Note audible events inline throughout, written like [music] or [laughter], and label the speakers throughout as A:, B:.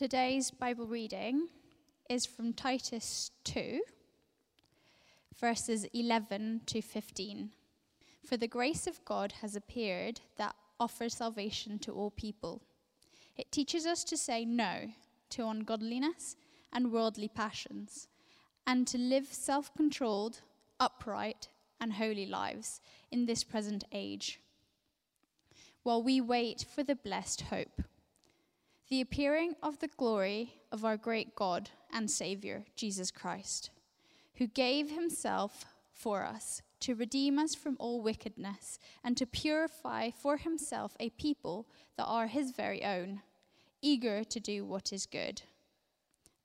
A: Today's Bible reading is from Titus 2, verses 11 to 15. For the grace of God has appeared that offers salvation to all people. It teaches us to say no to ungodliness and worldly passions, and to live self controlled, upright, and holy lives in this present age, while we wait for the blessed hope the appearing of the glory of our great God and Savior, Jesus Christ, who gave himself for us to redeem us from all wickedness and to purify for himself a people that are his very own, eager to do what is good.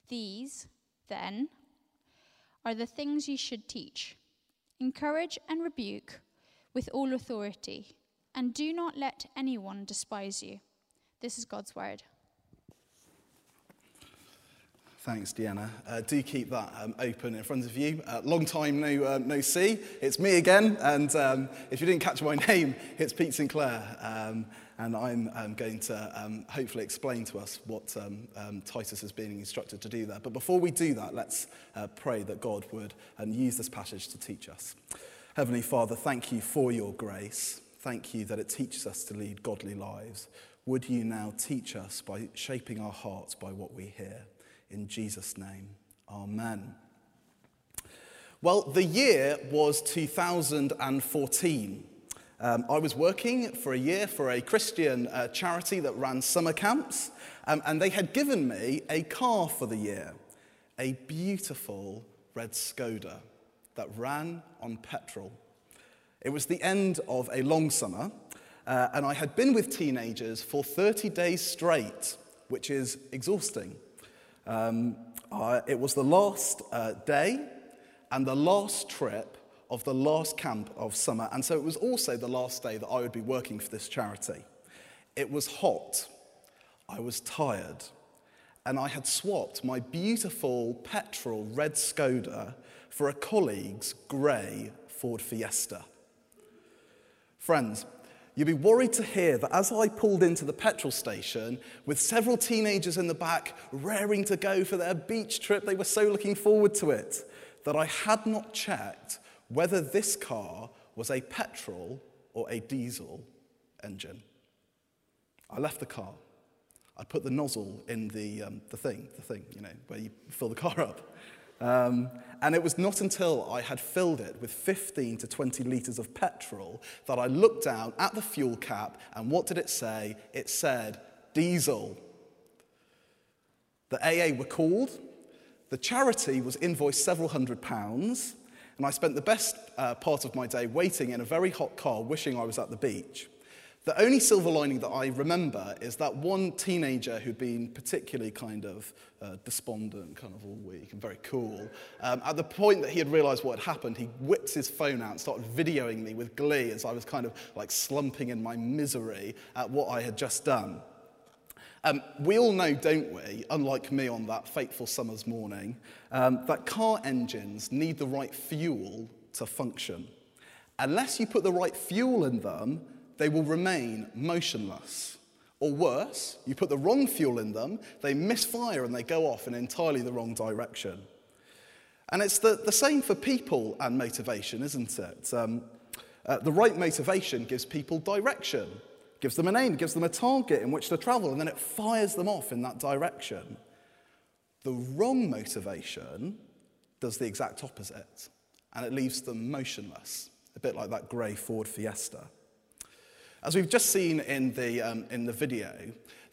A: These, then, are the things you should teach. Encourage and rebuke with all authority, and do not let anyone despise you. This is God's word.
B: Thanks, Deanna. Uh, do keep that um, open in front of you. Uh, long time no, uh, no see. It's me again, and um, if you didn't catch my [laughs] name, it's Pete Sinclair, um, and I'm um, going to um, hopefully explain to us what um, Titus is being instructed to do there. But before we do that, let's uh, pray that God would use this passage to teach us. Heavenly Father, thank you for your grace. Thank you that it teaches us to lead godly lives. Would you now teach us by shaping our hearts by what we hear? In Jesus' name, Amen. Well, the year was 2014. Um, I was working for a year for a Christian uh, charity that ran summer camps, um, and they had given me a car for the year a beautiful red Skoda that ran on petrol. It was the end of a long summer, uh, and I had been with teenagers for 30 days straight, which is exhausting. Um, uh, it was the last uh, day and the last trip of the last camp of summer, and so it was also the last day that I would be working for this charity. It was hot, I was tired, and I had swapped my beautiful petrol red Skoda for a colleague's grey Ford Fiesta. Friends, You'd be worried to hear that as I pulled into the petrol station with several teenagers in the back raring to go for their beach trip, they were so looking forward to it, that I had not checked whether this car was a petrol or a diesel engine. I left the car. I put the nozzle in the, um, the thing, the thing, you know, where you fill the car up. Um, and it was not until I had filled it with 15 to 20 litres of petrol that I looked down at the fuel cap, and what did it say? It said diesel. The AA were called, the charity was invoiced several hundred pounds, and I spent the best uh, part of my day waiting in a very hot car, wishing I was at the beach. The only silver lining that I remember is that one teenager who'd been particularly kind of uh, despondent, kind of all week and very cool, um, at the point that he had realized what had happened, he whipped his phone out and started videoing me with glee as I was kind of like slumping in my misery at what I had just done. Um, we all know, don't we, unlike me on that fateful summer's morning, um, that car engines need the right fuel to function. Unless you put the right fuel in them, they will remain motionless. Or worse, you put the wrong fuel in them, they misfire and they go off in entirely the wrong direction. And it's the, the same for people and motivation, isn't it? Um, uh, the right motivation gives people direction, gives them an aim, gives them a target in which to travel, and then it fires them off in that direction. The wrong motivation does the exact opposite, and it leaves them motionless, a bit like that grey Ford Fiesta. As we've just seen in the, um, in the video,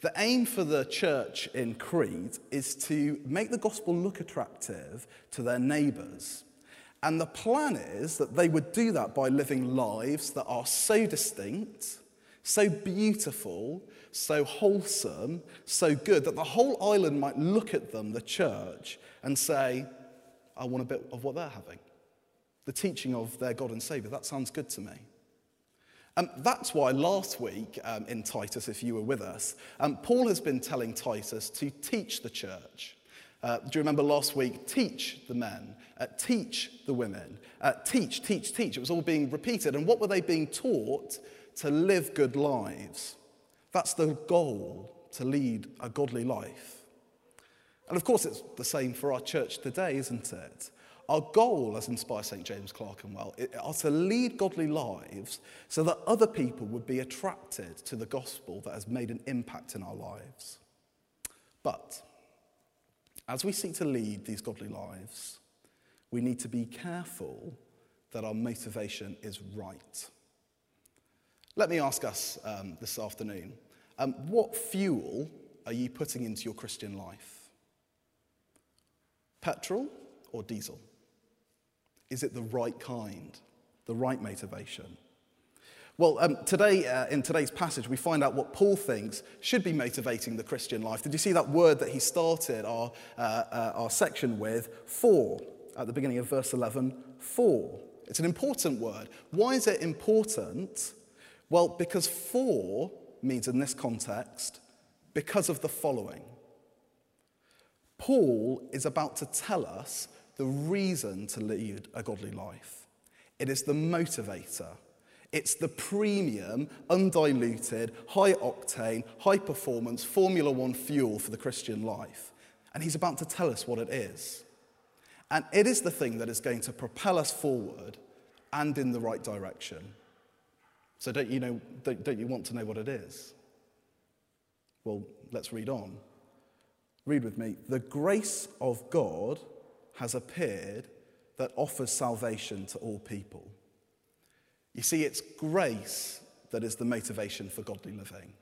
B: the aim for the church in Crete is to make the gospel look attractive to their neighbours. And the plan is that they would do that by living lives that are so distinct, so beautiful, so wholesome, so good, that the whole island might look at them, the church, and say, I want a bit of what they're having. The teaching of their God and Saviour, that sounds good to me. Um, that's why last week um, in Titus, if you were with us, um, Paul has been telling Titus to teach the church. Uh, do you remember last week? Teach the men, uh, teach the women, uh, teach, teach, teach. It was all being repeated. And what were they being taught? To live good lives. That's the goal, to lead a godly life. And of course, it's the same for our church today, isn't it? Our goal as inspired St. James Clerkenwell are to lead godly lives so that other people would be attracted to the gospel that has made an impact in our lives. But as we seek to lead these godly lives, we need to be careful that our motivation is right. Let me ask us um, this afternoon um, what fuel are you putting into your Christian life? Petrol or diesel? Is it the right kind, the right motivation? Well, um, today, uh, in today's passage, we find out what Paul thinks should be motivating the Christian life. Did you see that word that he started our, uh, uh, our section with? For, at the beginning of verse 11, for. It's an important word. Why is it important? Well, because for means in this context, because of the following. Paul is about to tell us the reason to lead a godly life. It is the motivator. It's the premium, undiluted, high octane, high performance Formula One fuel for the Christian life. And he's about to tell us what it is. And it is the thing that is going to propel us forward and in the right direction. So, don't you, know, don't, don't you want to know what it is? Well, let's read on. Read with me. The grace of God has appeared that offers salvation to all people. You see, it's grace that is the motivation for godly living.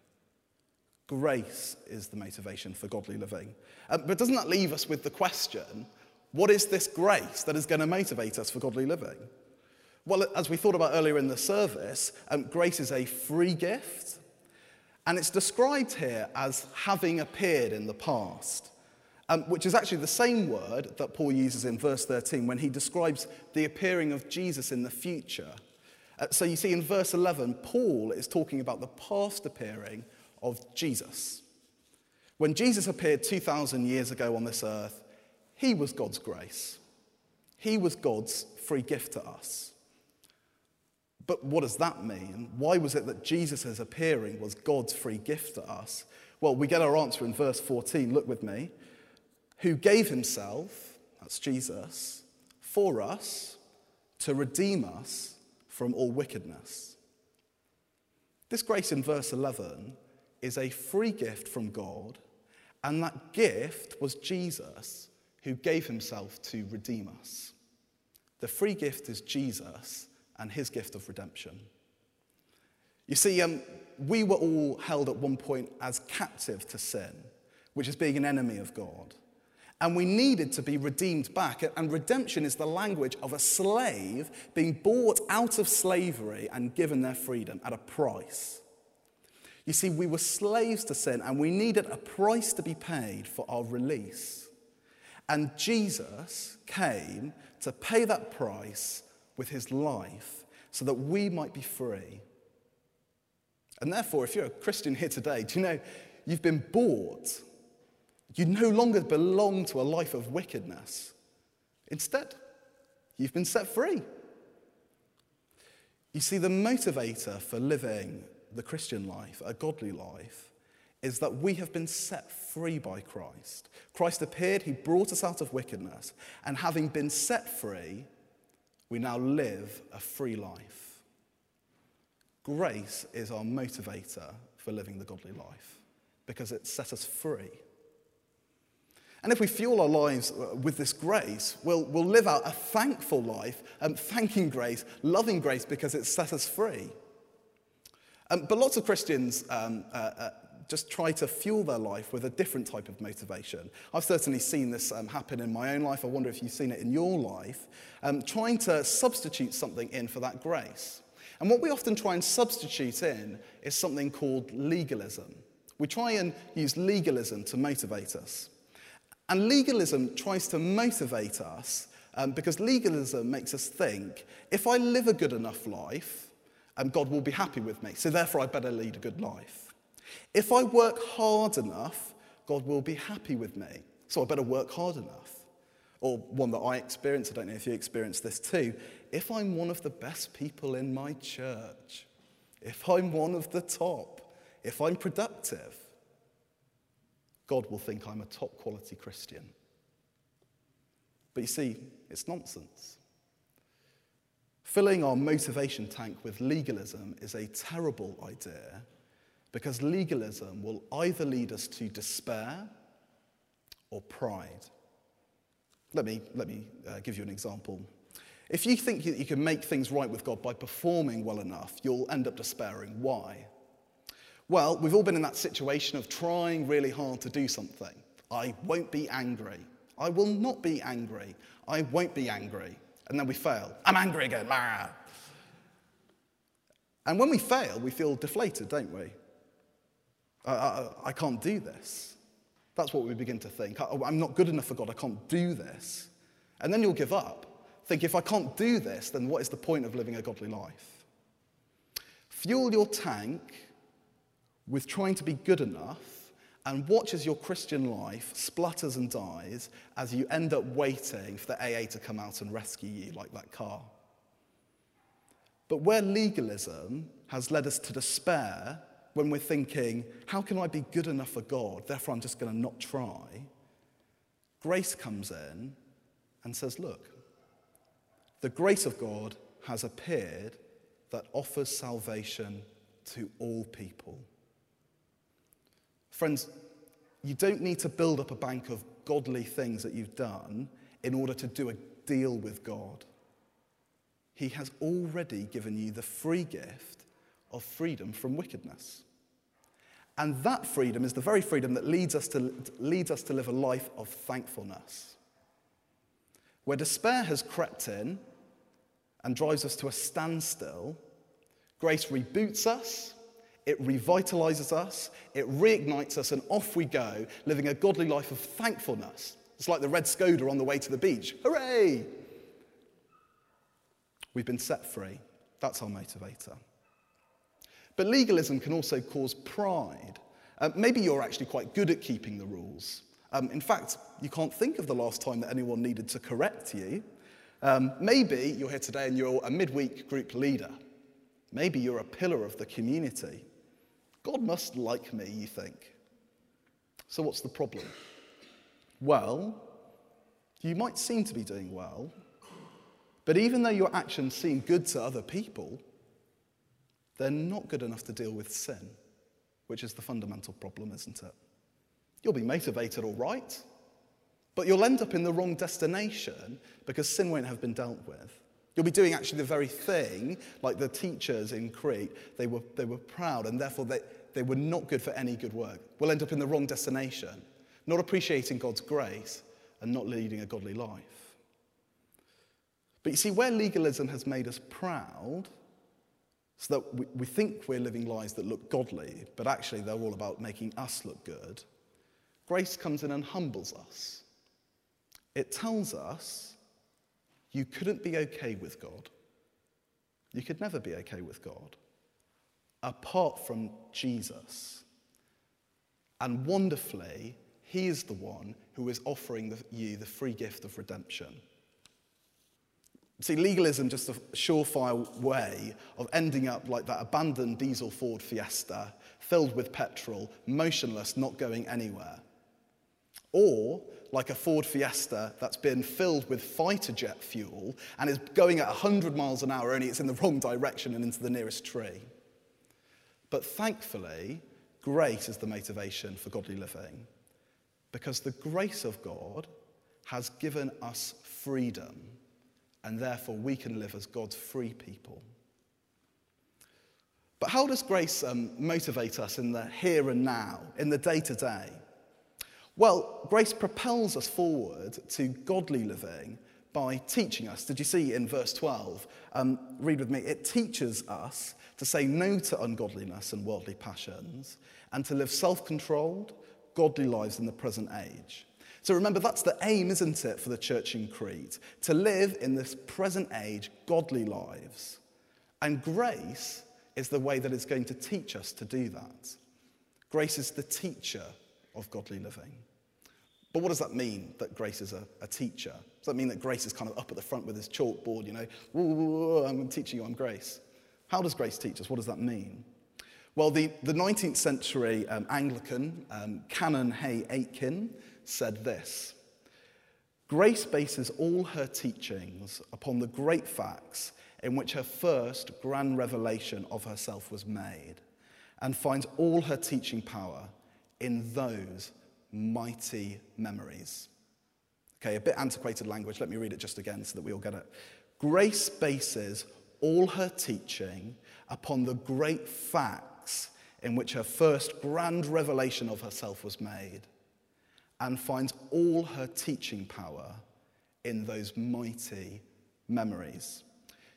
B: Grace is the motivation for godly living. Um, but doesn't that leave us with the question what is this grace that is going to motivate us for godly living? Well, as we thought about earlier in the service, um, grace is a free gift, and it's described here as having appeared in the past um, which is actually the same word that Paul uses in verse 13 when he describes the appearing of Jesus in the future. Uh, so you see, in verse 11, Paul is talking about the past appearing of Jesus. When Jesus appeared 2,000 years ago on this earth, he was God's grace, he was God's free gift to us. But what does that mean? Why was it that Jesus' appearing was God's free gift to us? Well, we get our answer in verse 14. Look with me who gave himself, that's Jesus, for us to redeem us from all wickedness. This grace in verse 11 is a free gift from God, and that gift was Jesus who gave himself to redeem us. The free gift is Jesus and his gift of redemption. You see, um, we were all held at one point as captive to sin, which is being an enemy of God. And we needed to be redeemed back. And redemption is the language of a slave being bought out of slavery and given their freedom at a price. You see, we were slaves to sin and we needed a price to be paid for our release. And Jesus came to pay that price with his life so that we might be free. And therefore, if you're a Christian here today, do you know you've been bought you no longer belong to a life of wickedness. Instead, you've been set free. You see, the motivator for living the Christian life, a godly life, is that we have been set free by Christ. Christ appeared, he brought us out of wickedness, and having been set free, we now live a free life. Grace is our motivator for living the godly life because it set us free. And if we fuel our lives uh, with this grace, we'll, we'll live out a thankful life, um, thanking grace, loving grace because it's set us free. Um, but lots of Christians um, uh, uh, just try to fuel their life with a different type of motivation. I've certainly seen this um, happen in my own life. I wonder if you've seen it in your life, um, trying to substitute something in for that grace. And what we often try and substitute in is something called legalism. We try and use legalism to motivate us. And legalism tries to motivate us um, because legalism makes us think if I live a good enough life, um, God will be happy with me, so therefore I better lead a good life. If I work hard enough, God will be happy with me, so I better work hard enough. Or one that I experience, I don't know if you experience this too, if I'm one of the best people in my church, if I'm one of the top, if I'm productive, God will think I'm a top quality Christian. But you see, it's nonsense. Filling our motivation tank with legalism is a terrible idea because legalism will either lead us to despair or pride. Let me, let me uh, give you an example. If you think that you can make things right with God by performing well enough, you'll end up despairing. Why? Well, we've all been in that situation of trying really hard to do something. I won't be angry. I will not be angry. I won't be angry. And then we fail. I'm angry again. And when we fail, we feel deflated, don't we? I, I, I can't do this. That's what we begin to think. I, I'm not good enough for God. I can't do this. And then you'll give up. Think, if I can't do this, then what is the point of living a godly life? Fuel your tank with trying to be good enough and watch as your Christian life splutters and dies as you end up waiting for the AA to come out and rescue you, like that car. But where legalism has led us to despair when we're thinking, how can I be good enough for God? Therefore, I'm just going to not try. Grace comes in and says, look, the grace of God has appeared that offers salvation to all people. Friends, you don't need to build up a bank of godly things that you've done in order to do a deal with God. He has already given you the free gift of freedom from wickedness. And that freedom is the very freedom that leads us to, leads us to live a life of thankfulness. Where despair has crept in and drives us to a standstill, grace reboots us, it revitalizes us, it reignites us, and off we go, living a godly life of thankfulness. It's like the red Skoda on the way to the beach. Hooray! We've been set free. That's our motivator. But legalism can also cause pride. Uh, maybe you're actually quite good at keeping the rules. Um, in fact, you can't think of the last time that anyone needed to correct you. Um, maybe you're here today and you're a midweek group leader. Maybe you're a pillar of the community. God must like me, you think. So, what's the problem? Well, you might seem to be doing well, but even though your actions seem good to other people, they're not good enough to deal with sin, which is the fundamental problem, isn't it? You'll be motivated all right, but you'll end up in the wrong destination because sin won't have been dealt with. You'll be doing actually the very thing, like the teachers in Crete, they were, they were proud and therefore they, they were not good for any good work. We'll end up in the wrong destination, not appreciating God's grace and not leading a godly life. But you see, where legalism has made us proud, so that we, we think we're living lives that look godly, but actually they're all about making us look good, grace comes in and humbles us. It tells us you couldn't be okay with God. You could never be okay with God apart from Jesus. And wonderfully, He is the one who is offering the, you the free gift of redemption. See, legalism just a surefire way of ending up like that abandoned diesel Ford Fiesta, filled with petrol, motionless, not going anywhere. Or like a Ford Fiesta that's been filled with fighter jet fuel and is going at 100 miles an hour, only it's in the wrong direction and into the nearest tree. But thankfully, grace is the motivation for godly living because the grace of God has given us freedom, and therefore we can live as God's free people. But how does grace um, motivate us in the here and now, in the day to day? Well, grace propels us forward to godly living by teaching us. Did you see in verse 12? Um, read with me. It teaches us to say no to ungodliness and worldly passions and to live self controlled, godly lives in the present age. So remember, that's the aim, isn't it, for the church in Crete? To live in this present age godly lives. And grace is the way that it's going to teach us to do that. Grace is the teacher of godly living. But what does that mean, that grace is a, a teacher? Does that mean that grace is kind of up at the front with his chalkboard, you know, I'm teaching you, I'm grace? How does grace teach us? What does that mean? Well, the, the 19th century um, Anglican, um, Canon Hay Aitken, said this Grace bases all her teachings upon the great facts in which her first grand revelation of herself was made, and finds all her teaching power in those mighty memories. Okay, a bit antiquated language. Let me read it just again so that we all get it. Grace bases all her teaching upon the great facts in which her first grand revelation of herself was made, and finds all her teaching power in those mighty memories.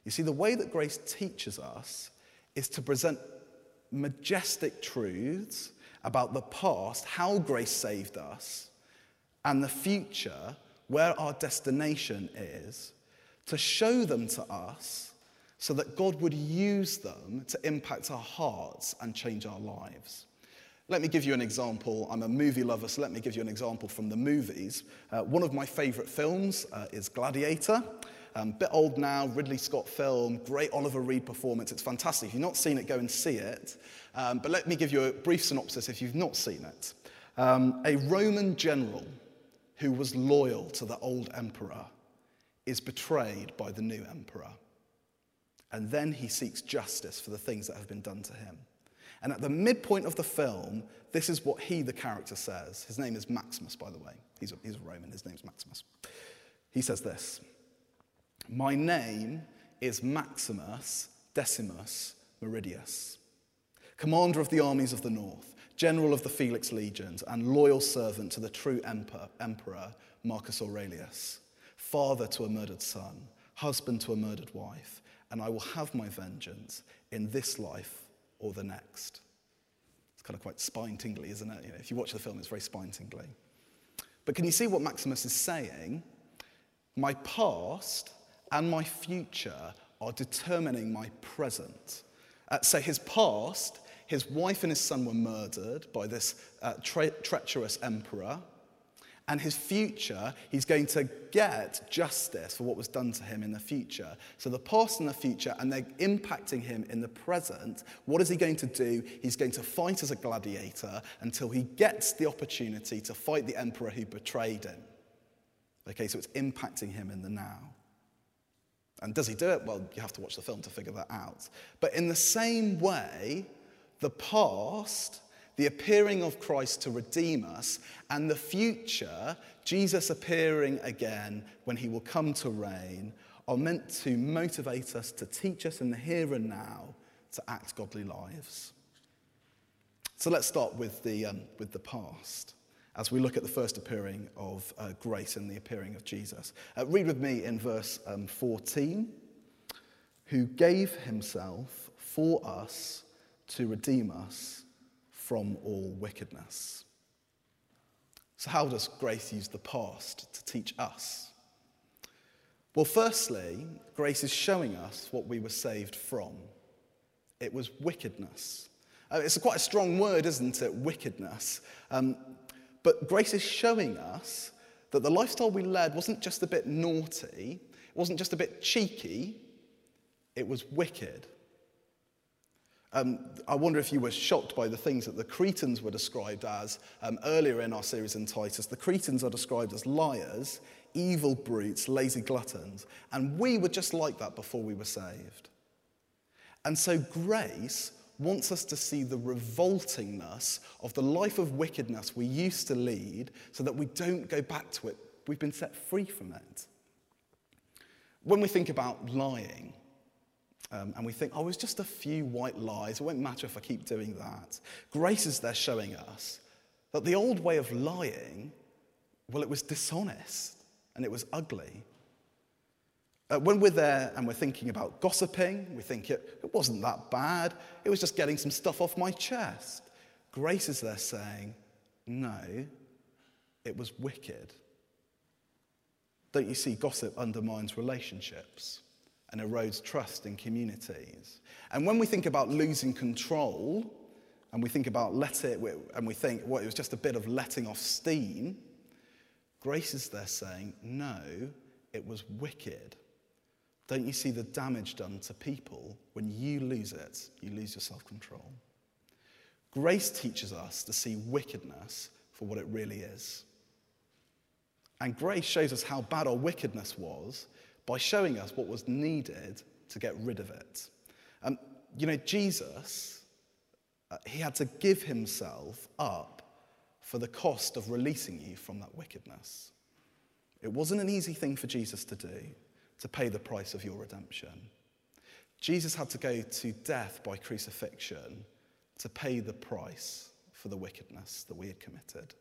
B: You see, the way that grace teaches us is to present majestic truths about the past, how grace saved us, and the future, where our destination is, to show them to us so that God would use them to impact our hearts and change our lives. Let me give you an example. I'm a movie lover, so let me give you an example from the movies. Uh, one of my favourite films uh, is Gladiator. Um, bit old now, Ridley Scott film, great Oliver Reed performance. It's fantastic. If you've not seen it, go and see it. Um, but let me give you a brief synopsis if you've not seen it. Um, a Roman general who was loyal to the old emperor is betrayed by the new emperor. And then he seeks justice for the things that have been done to him. And at the midpoint of the film, this is what he, the character, says. His name is Maximus, by the way. He's a, he's a Roman, his name's Maximus. He says this My name is Maximus Decimus Meridius, commander of the armies of the north, general of the Felix legions, and loyal servant to the true emperor, emperor Marcus Aurelius, father to a murdered son, husband to a murdered wife and I will have my vengeance in this life or the next. It's kind of quite spine tingly, isn't it? You know, if you watch the film, it's very spine tingly. But can you see what Maximus is saying? My past and my future are determining my present. Uh, so his past, his wife and his son were murdered by this uh, tre- treacherous emperor. And his future, he's going to get justice for what was done to him in the future. So the past and the future, and they're impacting him in the present. What is he going to do? He's going to fight as a gladiator until he gets the opportunity to fight the emperor who betrayed him. Okay, so it's impacting him in the now. And does he do it? Well, you have to watch the film to figure that out. But in the same way, the past the appearing of Christ to redeem us, and the future, Jesus appearing again when he will come to reign, are meant to motivate us to teach us in the here and now to act godly lives. So let's start with the, um, with the past as we look at the first appearing of uh, grace and the appearing of Jesus. Uh, read with me in verse um, 14 who gave himself for us to redeem us from all wickedness. So, how does grace use the past to teach us? Well, firstly, grace is showing us what we were saved from. It was wickedness. Uh, it's quite a strong word, isn't it? Wickedness. Um, but grace is showing us that the lifestyle we led wasn't just a bit naughty, it wasn't just a bit cheeky, it was wicked. Um, I wonder if you were shocked by the things that the Cretans were described as um, earlier in our series in Titus. The Cretans are described as liars, evil brutes, lazy gluttons, and we were just like that before we were saved. And so grace wants us to see the revoltingness of the life of wickedness we used to lead so that we don't go back to it. We've been set free from it. When we think about lying, um, and we think, oh, it's just a few white lies. It won't matter if I keep doing that. Grace is there showing us that the old way of lying, well, it was dishonest and it was ugly. Uh, when we're there and we're thinking about gossiping, we think it, it wasn't that bad. It was just getting some stuff off my chest. Grace is there saying, no, it was wicked. Don't you see, gossip undermines relationships and erodes trust in communities. And when we think about losing control, and we think about let it, and we think, well, it was just a bit of letting off steam, grace is there saying, no, it was wicked. Don't you see the damage done to people when you lose it? You lose your self control. Grace teaches us to see wickedness for what it really is. And grace shows us how bad our wickedness was by showing us what was needed to get rid of it. Um, you know, Jesus, uh, he had to give himself up for the cost of releasing you from that wickedness. It wasn't an easy thing for Jesus to do, to pay the price of your redemption. Jesus had to go to death by crucifixion to pay the price for the wickedness that we had committed.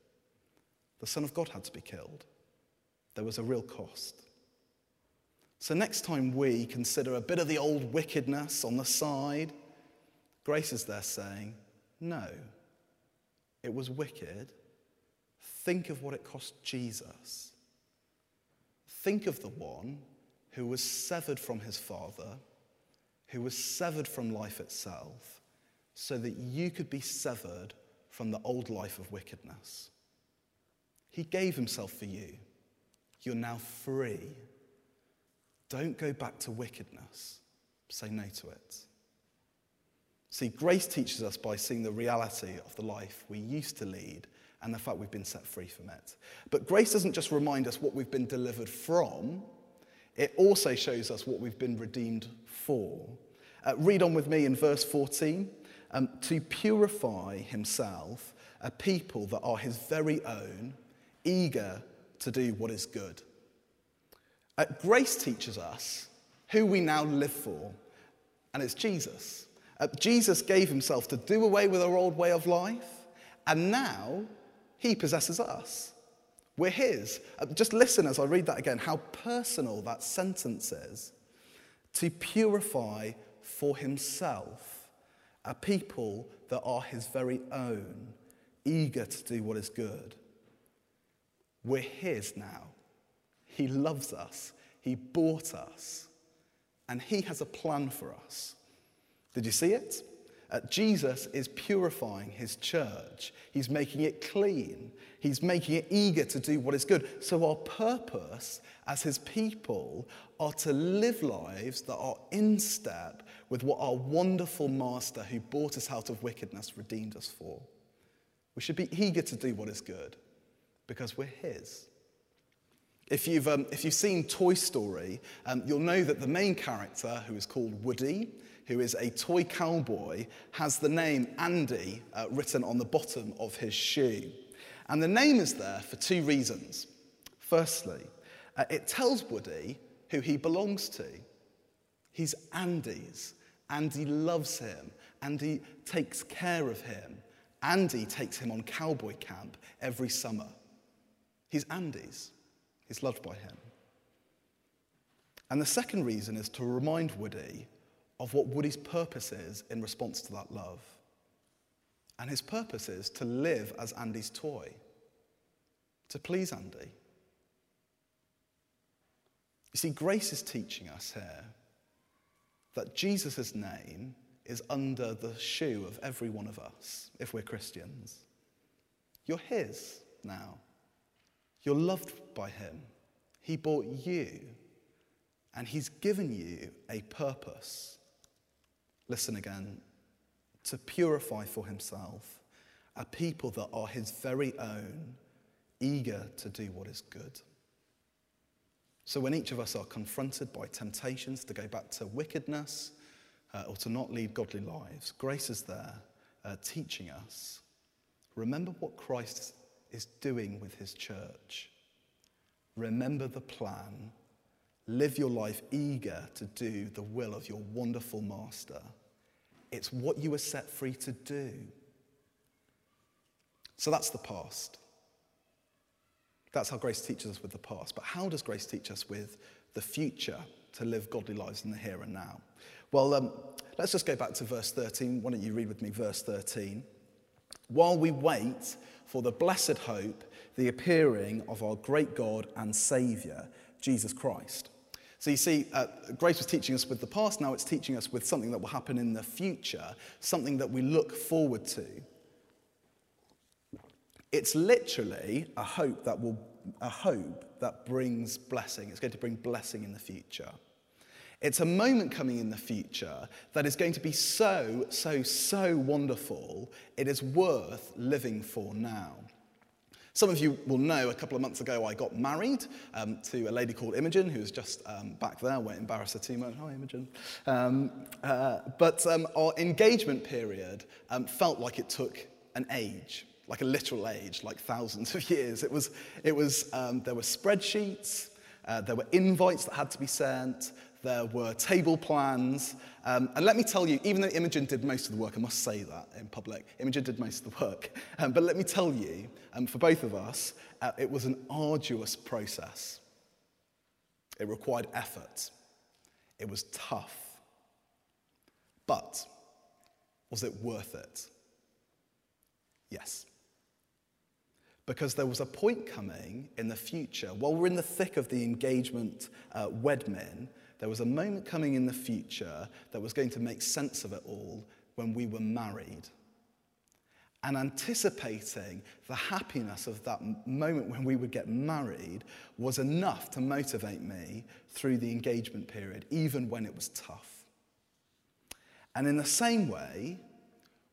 B: The Son of God had to be killed. There was a real cost. So, next time we consider a bit of the old wickedness on the side, Grace is there saying, No, it was wicked. Think of what it cost Jesus. Think of the one who was severed from his Father, who was severed from life itself, so that you could be severed from the old life of wickedness. He gave himself for you. You're now free. Don't go back to wickedness. Say no to it. See, grace teaches us by seeing the reality of the life we used to lead and the fact we've been set free from it. But grace doesn't just remind us what we've been delivered from, it also shows us what we've been redeemed for. Uh, read on with me in verse 14 um, to purify himself a people that are his very own, eager to do what is good. Uh, grace teaches us who we now live for, and it's Jesus. Uh, Jesus gave himself to do away with our old way of life, and now he possesses us. We're his. Uh, just listen as I read that again, how personal that sentence is. To purify for himself a people that are his very own, eager to do what is good. We're his now. He loves us. He bought us. And he has a plan for us. Did you see it? Uh, Jesus is purifying his church. He's making it clean. He's making it eager to do what is good. So, our purpose as his people are to live lives that are in step with what our wonderful master who bought us out of wickedness redeemed us for. We should be eager to do what is good because we're his. If you've, um, if you've seen Toy Story, um, you'll know that the main character, who is called Woody, who is a toy cowboy, has the name Andy uh, written on the bottom of his shoe. And the name is there for two reasons. Firstly, uh, it tells Woody who he belongs to. He's Andy's. Andy loves him. Andy takes care of him. Andy takes him on cowboy camp every summer. He's Andy's. He's loved by him. And the second reason is to remind Woody of what Woody's purpose is in response to that love. And his purpose is to live as Andy's toy, to please Andy. You see, grace is teaching us here that Jesus' name is under the shoe of every one of us if we're Christians. You're his now. You're loved by him. He bought you, and he's given you a purpose listen again, to purify for himself a people that are his very own, eager to do what is good. So when each of us are confronted by temptations to go back to wickedness uh, or to not lead godly lives, grace is there uh, teaching us. Remember what Christ is doing with his church. Remember the plan. Live your life eager to do the will of your wonderful master. It's what you were set free to do. So that's the past. That's how grace teaches us with the past. But how does grace teach us with the future to live godly lives in the here and now? Well, um, let's just go back to verse 13. Why don't you read with me verse 13? While we wait for the blessed hope, the appearing of our great God and Saviour, Jesus Christ so you see, uh, grace was teaching us with the past, now it's teaching us with something that will happen in the future, something that we look forward to. It's literally a hope that will a hope that brings blessing. It's going to bring blessing in the future. It's a moment coming in the future that is going to be so, so, so wonderful, it is worth living for now. Some of you will know a couple of months ago I got married um, to a lady called Imogen, who's just um, back there. Won't embarrass her too much. Hi, Imogen. Um, uh, but um, our engagement period um, felt like it took an age, like a literal age, like thousands of years. It was, it was um, there were spreadsheets, uh, there were invites that had to be sent, there were table plans. Um, and let me tell you, even though Imogen did most of the work, I must say that in public, Imogen did most of the work. Um, but let me tell you, um, for both of us, uh, it was an arduous process. It required effort. It was tough. But was it worth it? Yes. Because there was a point coming in the future, while we're in the thick of the engagement uh, wedmin, there was a moment coming in the future that was going to make sense of it all when we were married. And anticipating the happiness of that moment when we would get married was enough to motivate me through the engagement period, even when it was tough. And in the same way,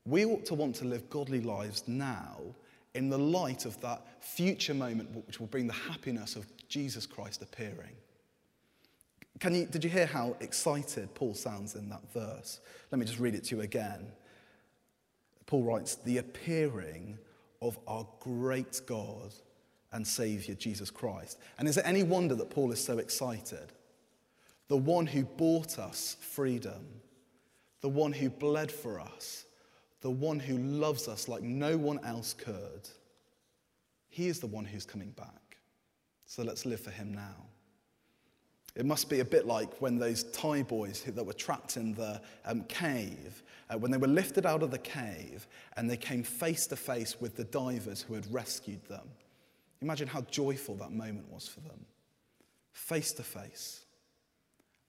B: we ought to want to live godly lives now in the light of that future moment which will bring the happiness of Jesus Christ appearing. Can you, did you hear how excited Paul sounds in that verse? Let me just read it to you again. Paul writes, The appearing of our great God and Saviour, Jesus Christ. And is it any wonder that Paul is so excited? The one who bought us freedom, the one who bled for us, the one who loves us like no one else could. He is the one who's coming back. So let's live for him now. It must be a bit like when those Thai boys that were trapped in the um, cave, uh, when they were lifted out of the cave and they came face to face with the divers who had rescued them. Imagine how joyful that moment was for them. Face to face.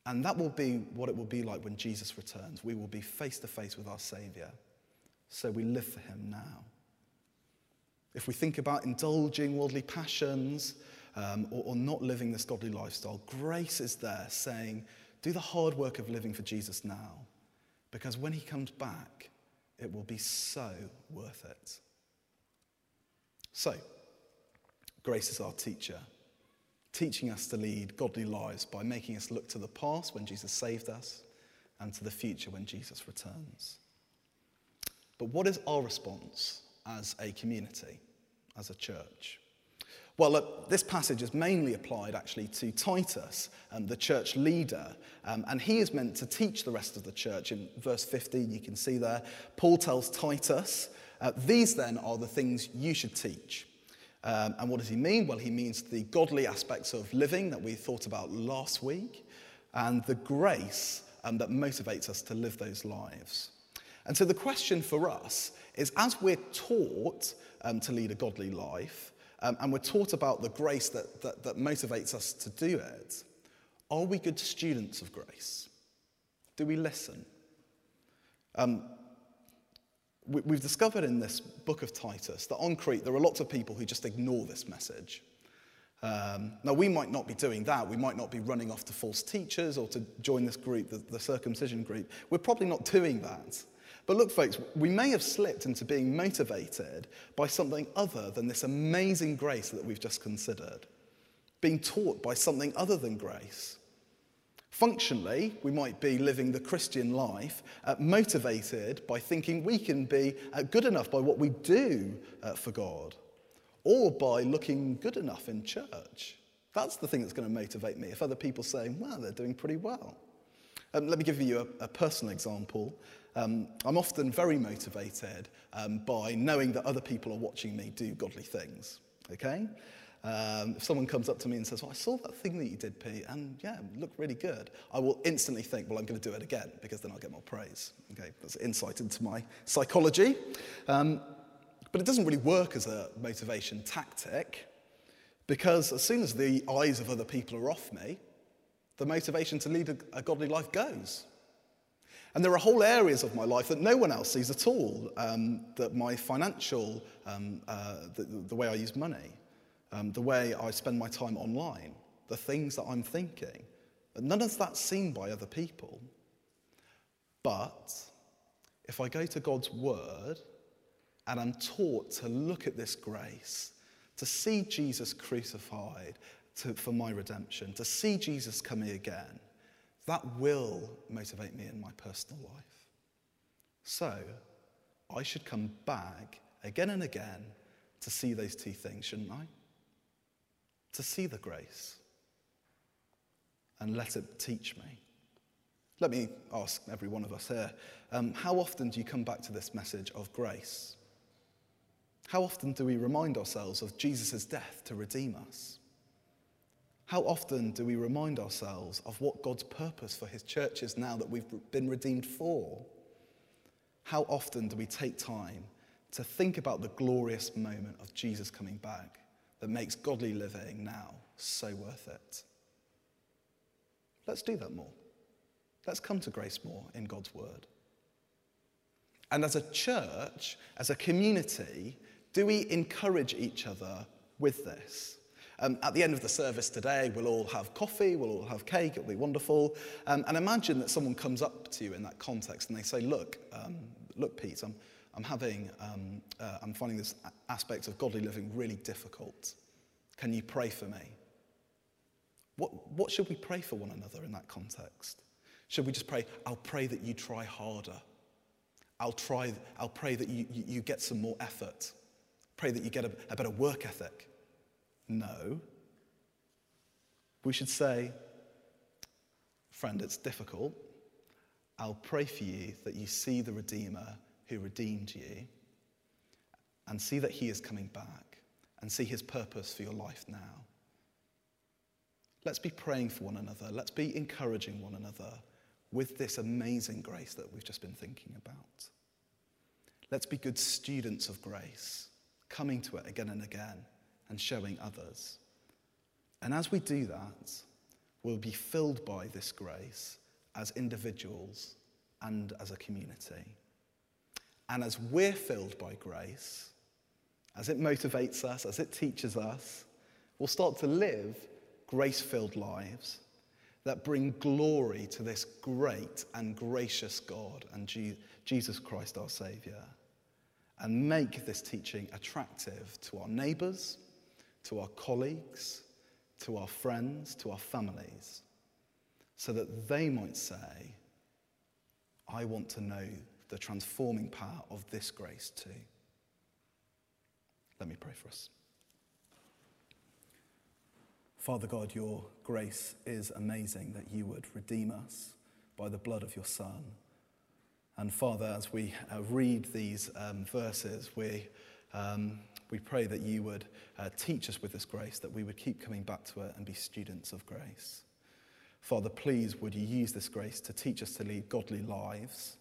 B: And that will be what it will be like when Jesus returns. We will be face to face with our Savior. So we live for Him now. If we think about indulging worldly passions, um, or, or not living this godly lifestyle, grace is there saying, do the hard work of living for Jesus now, because when he comes back, it will be so worth it. So, grace is our teacher, teaching us to lead godly lives by making us look to the past when Jesus saved us and to the future when Jesus returns. But what is our response as a community, as a church? Well, uh, this passage is mainly applied actually to Titus, um, the church leader, um, and he is meant to teach the rest of the church. In verse 15, you can see there, Paul tells Titus, uh, These then are the things you should teach. Um, and what does he mean? Well, he means the godly aspects of living that we thought about last week, and the grace um, that motivates us to live those lives. And so the question for us is as we're taught um, to lead a godly life, um, and we're taught about the grace that, that, that motivates us to do it, are we good students of grace? Do we listen? Um, we, we've discovered in this book of Titus that on Crete there are lots of people who just ignore this message. Um, now, we might not be doing that. We might not be running off to false teachers or to join this group, the, the circumcision group. We're probably not doing that. But look, folks, we may have slipped into being motivated by something other than this amazing grace that we've just considered, being taught by something other than grace. Functionally, we might be living the Christian life uh, motivated by thinking we can be uh, good enough by what we do uh, for God or by looking good enough in church. That's the thing that's going to motivate me. If other people say, well, they're doing pretty well. Um, let me give you a, a personal example. Um, I'm often very motivated um, by knowing that other people are watching me do godly things. Okay? Um, if someone comes up to me and says, well, I saw that thing that you did, Pete, and yeah, it looked really good, I will instantly think, well, I'm going to do it again because then I'll get more praise. Okay, that's insight into my psychology. Um, but it doesn't really work as a motivation tactic because as soon as the eyes of other people are off me, the motivation to lead a, a godly life goes. And there are whole areas of my life that no one else sees at all. Um, that my financial, um, uh, the, the, way I use money, um, the way I spend my time online, the things that I'm thinking, none of that's seen by other people. But if I go to God's word and I'm taught to look at this grace, to see Jesus crucified to, for my redemption, to see Jesus coming again, that will motivate me in my personal life. So, I should come back again and again to see those two things, shouldn't I? To see the grace and let it teach me. Let me ask every one of us here um, how often do you come back to this message of grace? How often do we remind ourselves of Jesus' death to redeem us? How often do we remind ourselves of what God's purpose for his church is now that we've been redeemed for? How often do we take time to think about the glorious moment of Jesus coming back that makes godly living now so worth it? Let's do that more. Let's come to grace more in God's word. And as a church, as a community, do we encourage each other with this? Um, at the end of the service today, we'll all have coffee, we'll all have cake, it'll be wonderful. Um, and imagine that someone comes up to you in that context and they say, Look, um, look, Pete, I'm, I'm having, um, uh, I'm finding this aspect of godly living really difficult. Can you pray for me? What, what should we pray for one another in that context? Should we just pray, I'll pray that you try harder? I'll, try, I'll pray that you, you, you get some more effort. Pray that you get a, a better work ethic. No. We should say, friend, it's difficult. I'll pray for you that you see the Redeemer who redeemed you and see that he is coming back and see his purpose for your life now. Let's be praying for one another. Let's be encouraging one another with this amazing grace that we've just been thinking about. Let's be good students of grace, coming to it again and again and showing others. And as we do that, we'll be filled by this grace as individuals and as a community. And as we're filled by grace, as it motivates us, as it teaches us, we'll start to live grace filled lives that bring glory to this great and gracious God and Jesus Christ our Saviour, and make this teaching attractive to our neighbours, to our colleagues, to our friends, to our families, so that they might say, I want to know the transforming power of this grace too. Let me pray for us. Father God, your grace is amazing that you would redeem us by the blood of your Son. And Father, as we uh, read these um, verses, we, um, we pray that you would uh, teach us with this grace, that we would keep coming back to it and be students of grace. Father, please would you use this grace to teach us to lead godly lives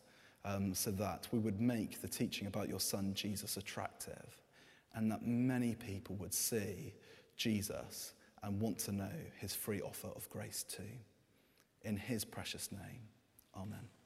B: um, so that we would make the teaching about your Son, Jesus, attractive and that many people would see Jesus and want to know his free offer of grace too. In his precious name, amen.